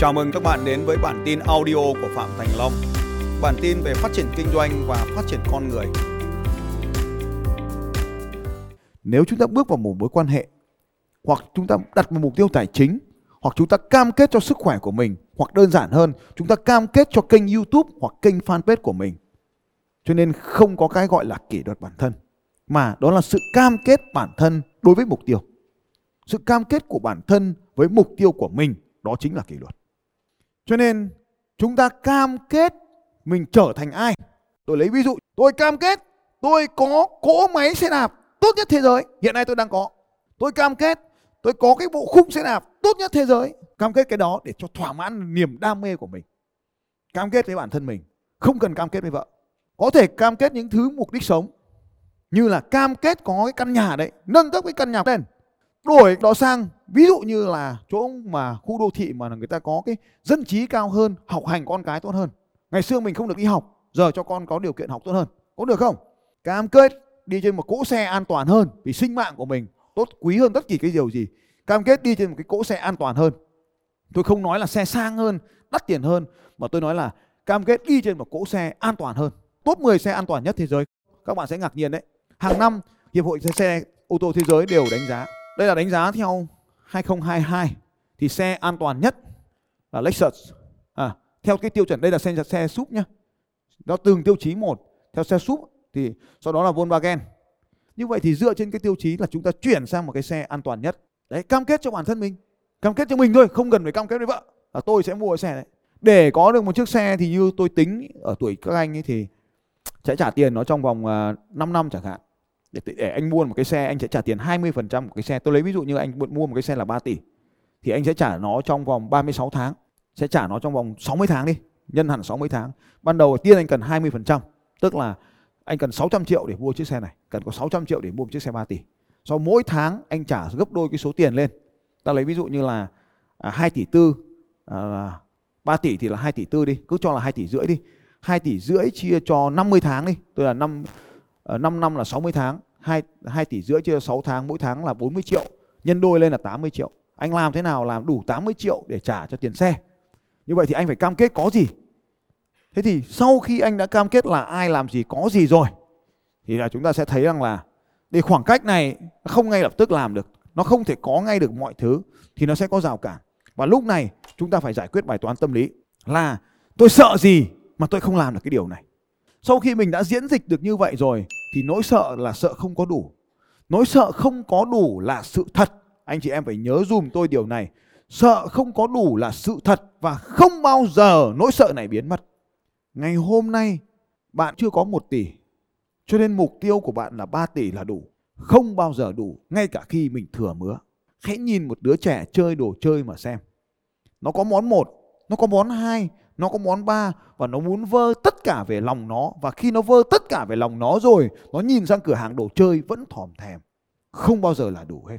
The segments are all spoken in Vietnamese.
Chào mừng các bạn đến với bản tin audio của Phạm Thành Long. Bản tin về phát triển kinh doanh và phát triển con người. Nếu chúng ta bước vào một mối quan hệ, hoặc chúng ta đặt một mục tiêu tài chính, hoặc chúng ta cam kết cho sức khỏe của mình, hoặc đơn giản hơn, chúng ta cam kết cho kênh YouTube hoặc kênh fanpage của mình. Cho nên không có cái gọi là kỷ luật bản thân, mà đó là sự cam kết bản thân đối với mục tiêu. Sự cam kết của bản thân với mục tiêu của mình, đó chính là kỷ luật. Cho nên chúng ta cam kết mình trở thành ai? Tôi lấy ví dụ, tôi cam kết tôi có cỗ máy xe đạp tốt nhất thế giới. Hiện nay tôi đang có. Tôi cam kết tôi có cái bộ khung xe đạp tốt nhất thế giới. Cam kết cái đó để cho thỏa mãn niềm đam mê của mình. Cam kết với bản thân mình. Không cần cam kết với vợ. Có thể cam kết những thứ mục đích sống. Như là cam kết có cái căn nhà đấy. Nâng cấp cái căn nhà lên đổi đó sang ví dụ như là chỗ mà khu đô thị mà người ta có cái dân trí cao hơn học hành con cái tốt hơn. Ngày xưa mình không được đi học giờ cho con có điều kiện học tốt hơn. Có được không? Cam kết đi trên một cỗ xe an toàn hơn vì sinh mạng của mình tốt quý hơn tất kỳ cái điều gì. Cam kết đi trên một cái cỗ xe an toàn hơn. Tôi không nói là xe sang hơn đắt tiền hơn mà tôi nói là cam kết đi trên một cỗ xe an toàn hơn. Top 10 xe an toàn nhất thế giới. Các bạn sẽ ngạc nhiên đấy. Hàng năm hiệp hội xe, xe ô tô thế giới đều đánh giá đây là đánh giá theo 2022 thì xe an toàn nhất là Lexus. À, theo cái tiêu chuẩn đây là xe xe súp nhá. Nó từng tiêu chí một. Theo xe súp thì sau đó là Volkswagen. Như vậy thì dựa trên cái tiêu chí là chúng ta chuyển sang một cái xe an toàn nhất. Đấy, cam kết cho bản thân mình. Cam kết cho mình thôi, không cần phải cam kết với vợ. Là tôi sẽ mua cái xe đấy. Để có được một chiếc xe thì như tôi tính ở tuổi các anh ấy thì sẽ trả tiền nó trong vòng à, 5 năm chẳng hạn để, để anh mua một cái xe anh sẽ trả tiền 20% một cái xe. Tôi lấy ví dụ như anh mua một cái xe là 3 tỷ thì anh sẽ trả nó trong vòng 36 tháng. Sẽ trả nó trong vòng 60 tháng đi nhân hẳn 60 tháng. Ban đầu tiên anh cần 20% tức là anh cần 600 triệu để mua chiếc xe này cần có 600 triệu để mua một chiếc xe 3 tỷ. Sau mỗi tháng anh trả gấp đôi cái số tiền lên. Ta lấy ví dụ như là à, 2 tỷ tư à, 3 tỷ thì là 2 tỷ tư đi cứ cho là 2 tỷ rưỡi đi. 2 tỷ rưỡi chia cho 50 tháng đi tôi là 5 Ờ, 5 năm là 60 tháng 2, 2 tỷ rưỡi chia 6 tháng mỗi tháng là 40 triệu nhân đôi lên là 80 triệu. Anh làm thế nào làm đủ 80 triệu để trả cho tiền xe? Như vậy thì anh phải cam kết có gì? Thế thì sau khi anh đã cam kết là ai làm gì có gì rồi thì là chúng ta sẽ thấy rằng là để khoảng cách này không ngay lập tức làm được nó không thể có ngay được mọi thứ thì nó sẽ có rào cản. Và lúc này chúng ta phải giải quyết bài toán tâm lý là tôi sợ gì mà tôi không làm được cái điều này? Sau khi mình đã diễn dịch được như vậy rồi thì nỗi sợ là sợ không có đủ. Nỗi sợ không có đủ là sự thật. Anh chị em phải nhớ dùm tôi điều này. Sợ không có đủ là sự thật và không bao giờ nỗi sợ này biến mất. Ngày hôm nay bạn chưa có một tỷ cho nên mục tiêu của bạn là 3 tỷ là đủ. Không bao giờ đủ ngay cả khi mình thừa mứa. Hãy nhìn một đứa trẻ chơi đồ chơi mà xem. Nó có món một, nó có món hai, nó có món ba và nó muốn vơ tất cả về lòng nó. Và khi nó vơ tất cả về lòng nó rồi, nó nhìn sang cửa hàng đồ chơi vẫn thòm thèm. Không bao giờ là đủ hết.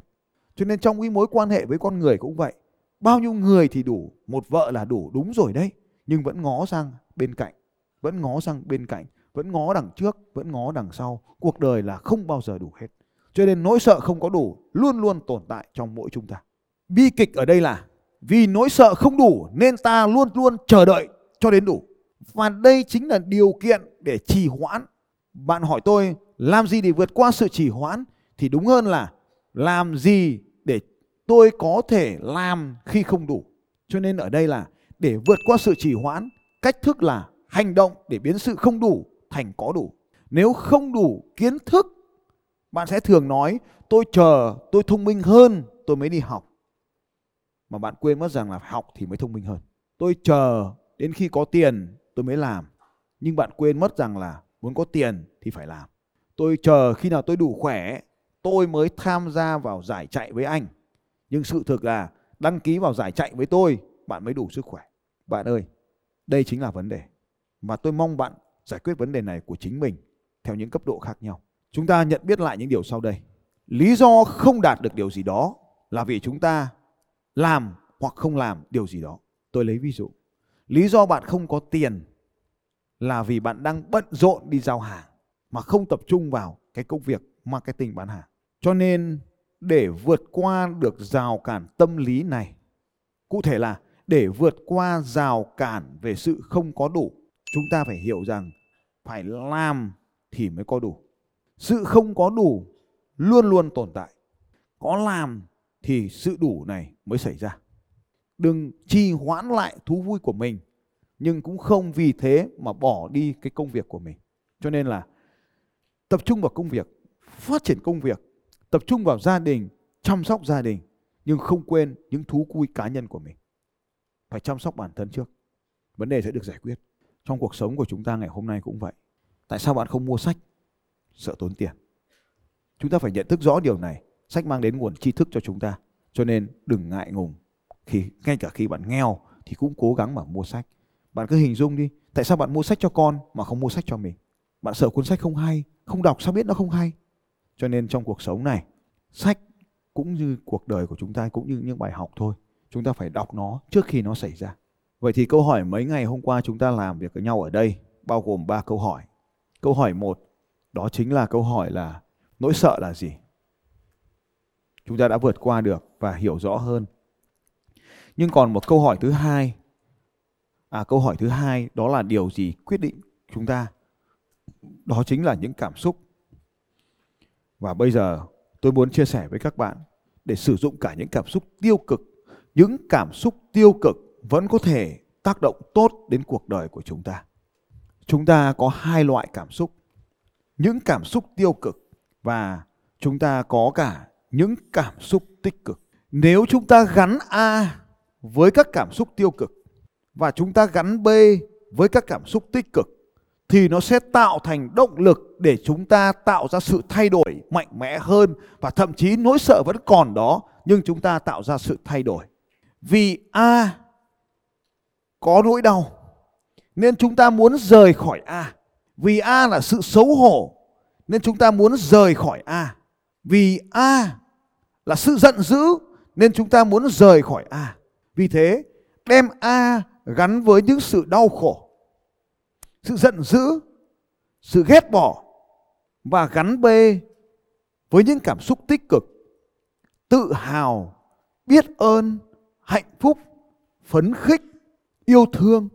Cho nên trong cái mối quan hệ với con người cũng vậy. Bao nhiêu người thì đủ, một vợ là đủ, đúng rồi đấy. Nhưng vẫn ngó sang bên cạnh, vẫn ngó sang bên cạnh, vẫn ngó đằng trước, vẫn ngó đằng sau. Cuộc đời là không bao giờ đủ hết. Cho nên nỗi sợ không có đủ, luôn luôn tồn tại trong mỗi chúng ta. Bi kịch ở đây là vì nỗi sợ không đủ nên ta luôn luôn chờ đợi cho đến đủ. Và đây chính là điều kiện để trì hoãn. Bạn hỏi tôi làm gì để vượt qua sự trì hoãn thì đúng hơn là làm gì để tôi có thể làm khi không đủ. Cho nên ở đây là để vượt qua sự trì hoãn, cách thức là hành động để biến sự không đủ thành có đủ. Nếu không đủ kiến thức, bạn sẽ thường nói tôi chờ tôi thông minh hơn tôi mới đi học mà bạn quên mất rằng là học thì mới thông minh hơn. Tôi chờ đến khi có tiền tôi mới làm. Nhưng bạn quên mất rằng là muốn có tiền thì phải làm. Tôi chờ khi nào tôi đủ khỏe tôi mới tham gia vào giải chạy với anh. Nhưng sự thực là đăng ký vào giải chạy với tôi bạn mới đủ sức khỏe. Bạn ơi, đây chính là vấn đề. Và tôi mong bạn giải quyết vấn đề này của chính mình theo những cấp độ khác nhau. Chúng ta nhận biết lại những điều sau đây. Lý do không đạt được điều gì đó là vì chúng ta làm hoặc không làm điều gì đó. Tôi lấy ví dụ. Lý do bạn không có tiền là vì bạn đang bận rộn đi giao hàng mà không tập trung vào cái công việc marketing bán hàng. Cho nên để vượt qua được rào cản tâm lý này, cụ thể là để vượt qua rào cản về sự không có đủ chúng ta phải hiểu rằng phải làm thì mới có đủ sự không có đủ luôn luôn tồn tại có làm thì sự đủ này mới xảy ra. Đừng trì hoãn lại thú vui của mình, nhưng cũng không vì thế mà bỏ đi cái công việc của mình. Cho nên là tập trung vào công việc, phát triển công việc, tập trung vào gia đình, chăm sóc gia đình, nhưng không quên những thú vui cá nhân của mình. Phải chăm sóc bản thân trước. Vấn đề sẽ được giải quyết. Trong cuộc sống của chúng ta ngày hôm nay cũng vậy. Tại sao bạn không mua sách? Sợ tốn tiền. Chúng ta phải nhận thức rõ điều này sách mang đến nguồn tri thức cho chúng ta. Cho nên đừng ngại ngùng. Khi, ngay cả khi bạn nghèo thì cũng cố gắng mà mua sách. Bạn cứ hình dung đi, tại sao bạn mua sách cho con mà không mua sách cho mình? Bạn sợ cuốn sách không hay, không đọc sao biết nó không hay? Cho nên trong cuộc sống này, sách cũng như cuộc đời của chúng ta, cũng như những bài học thôi. Chúng ta phải đọc nó trước khi nó xảy ra. Vậy thì câu hỏi mấy ngày hôm qua chúng ta làm việc với nhau ở đây bao gồm 3 câu hỏi. Câu hỏi một, đó chính là câu hỏi là nỗi sợ là gì? Chúng ta đã vượt qua được và hiểu rõ hơn. Nhưng còn một câu hỏi thứ hai. À câu hỏi thứ hai đó là điều gì quyết định chúng ta? Đó chính là những cảm xúc. Và bây giờ tôi muốn chia sẻ với các bạn để sử dụng cả những cảm xúc tiêu cực, những cảm xúc tiêu cực vẫn có thể tác động tốt đến cuộc đời của chúng ta. Chúng ta có hai loại cảm xúc, những cảm xúc tiêu cực và chúng ta có cả những cảm xúc tích cực nếu chúng ta gắn a với các cảm xúc tiêu cực và chúng ta gắn b với các cảm xúc tích cực, thì nó sẽ tạo thành động lực để chúng ta tạo ra sự thay đổi mạnh mẽ hơn và thậm chí nỗi sợ vẫn còn đó, nhưng chúng ta tạo ra sự thay đổi. Vì A có nỗi đau, nên chúng ta muốn rời khỏi A. Vì A là sự xấu hổ, nên chúng ta muốn rời khỏi A. Vì A là sự giận dữ, nên chúng ta muốn rời khỏi A. Vì thế, đem A gắn với những sự đau khổ, sự giận dữ, sự ghét bỏ, và gắn b với những cảm xúc tích cực, tự hào, biết ơn, hạnh phúc, phấn khích, yêu thương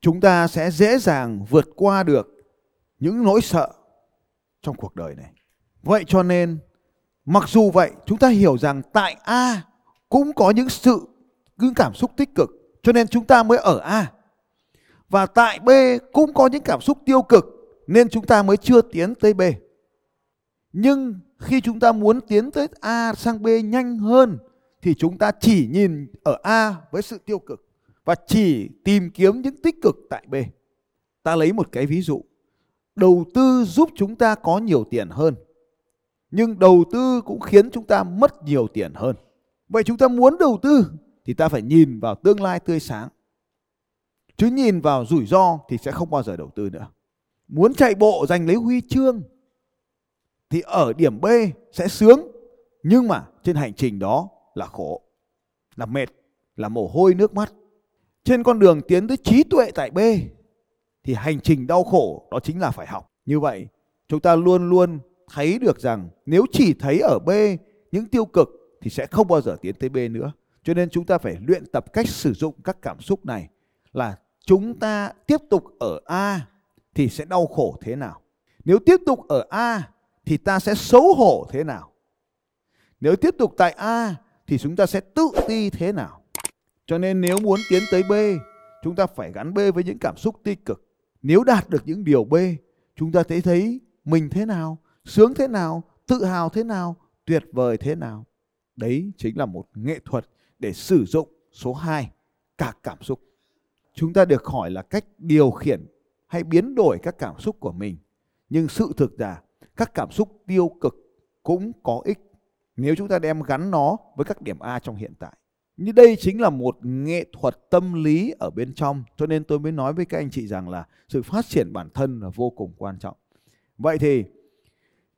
chúng ta sẽ dễ dàng vượt qua được những nỗi sợ trong cuộc đời này vậy cho nên mặc dù vậy, chúng ta hiểu rằng tại a cũng có những sự những cảm xúc tích cực, cho nên chúng ta mới ở a và tại B cũng có những cảm xúc tiêu cực, nên chúng ta mới chưa tiến tới B. Nhưng khi chúng ta muốn tiến tới A sang B nhanh hơn, thì chúng ta chỉ nhìn ở A với sự tiêu cực và chỉ tìm kiếm những tích cực tại B. Ta lấy một cái ví dụ. Đầu tư giúp chúng ta có nhiều tiền hơn. Nhưng đầu tư cũng khiến chúng ta mất nhiều tiền hơn. Vậy chúng ta muốn đầu tư thì ta phải nhìn vào tương lai tươi sáng. Chứ nhìn vào rủi ro thì sẽ không bao giờ đầu tư nữa. Muốn chạy bộ giành lấy huy chương thì ở điểm B sẽ sướng. Nhưng mà trên hành trình đó là khổ, là mệt, là mồ hôi nước mắt. Trên con đường tiến tới trí tuệ tại B thì hành trình đau khổ đó chính là phải học. Như vậy, chúng ta luôn luôn thấy được rằng nếu chỉ thấy ở B những tiêu cực thì sẽ không bao giờ tiến tới B nữa cho nên chúng ta phải luyện tập cách sử dụng các cảm xúc này là chúng ta tiếp tục ở A thì sẽ đau khổ thế nào? Nếu tiếp tục ở A thì ta sẽ xấu hổ thế nào? Nếu tiếp tục tại A thì chúng ta sẽ tự ti thế nào? Cho nên nếu muốn tiến tới B, chúng ta phải gắn B với những cảm xúc tích cực. Nếu đạt được những điều B, chúng ta thấy thấy mình thế nào, sướng thế nào, tự hào thế nào, tuyệt vời thế nào. Đấy chính là một nghệ thuật để sử dụng số 2 cả cảm xúc chúng ta được hỏi là cách điều khiển hay biến đổi các cảm xúc của mình nhưng sự thực là các cảm xúc tiêu cực cũng có ích nếu chúng ta đem gắn nó với các điểm A trong hiện tại. Như đây chính là một nghệ thuật tâm lý ở bên trong cho nên tôi mới nói với các anh chị rằng là sự phát triển bản thân là vô cùng quan trọng. Vậy thì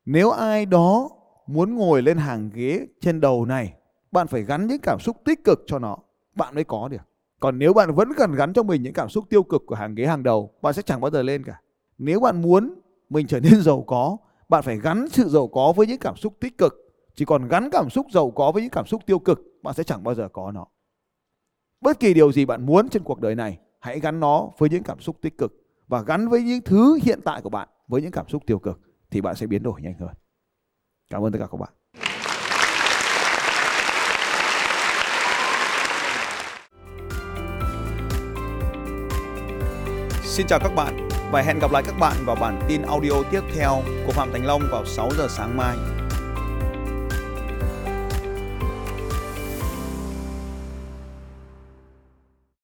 nếu ai đó muốn ngồi lên hàng ghế trên đầu này, bạn phải gắn những cảm xúc tích cực cho nó, bạn mới có được. Còn nếu bạn vẫn cần gắn cho mình những cảm xúc tiêu cực của hàng ghế hàng đầu, bạn sẽ chẳng bao giờ lên cả. Nếu bạn muốn mình trở nên giàu có, bạn phải gắn sự giàu có với những cảm xúc tích cực. Chỉ còn gắn cảm xúc giàu có với những cảm xúc tiêu cực, bạn sẽ chẳng bao giờ có nó. Bất kỳ điều gì bạn muốn trên cuộc đời này, hãy gắn nó với những cảm xúc tích cực và gắn với những thứ hiện tại của bạn với những cảm xúc tiêu cực thì bạn sẽ biến đổi nhanh hơn. Cảm ơn tất cả các bạn. Xin chào các bạn và hẹn gặp lại các bạn vào bản tin audio tiếp theo của Phạm Thành Long vào 6 giờ sáng mai.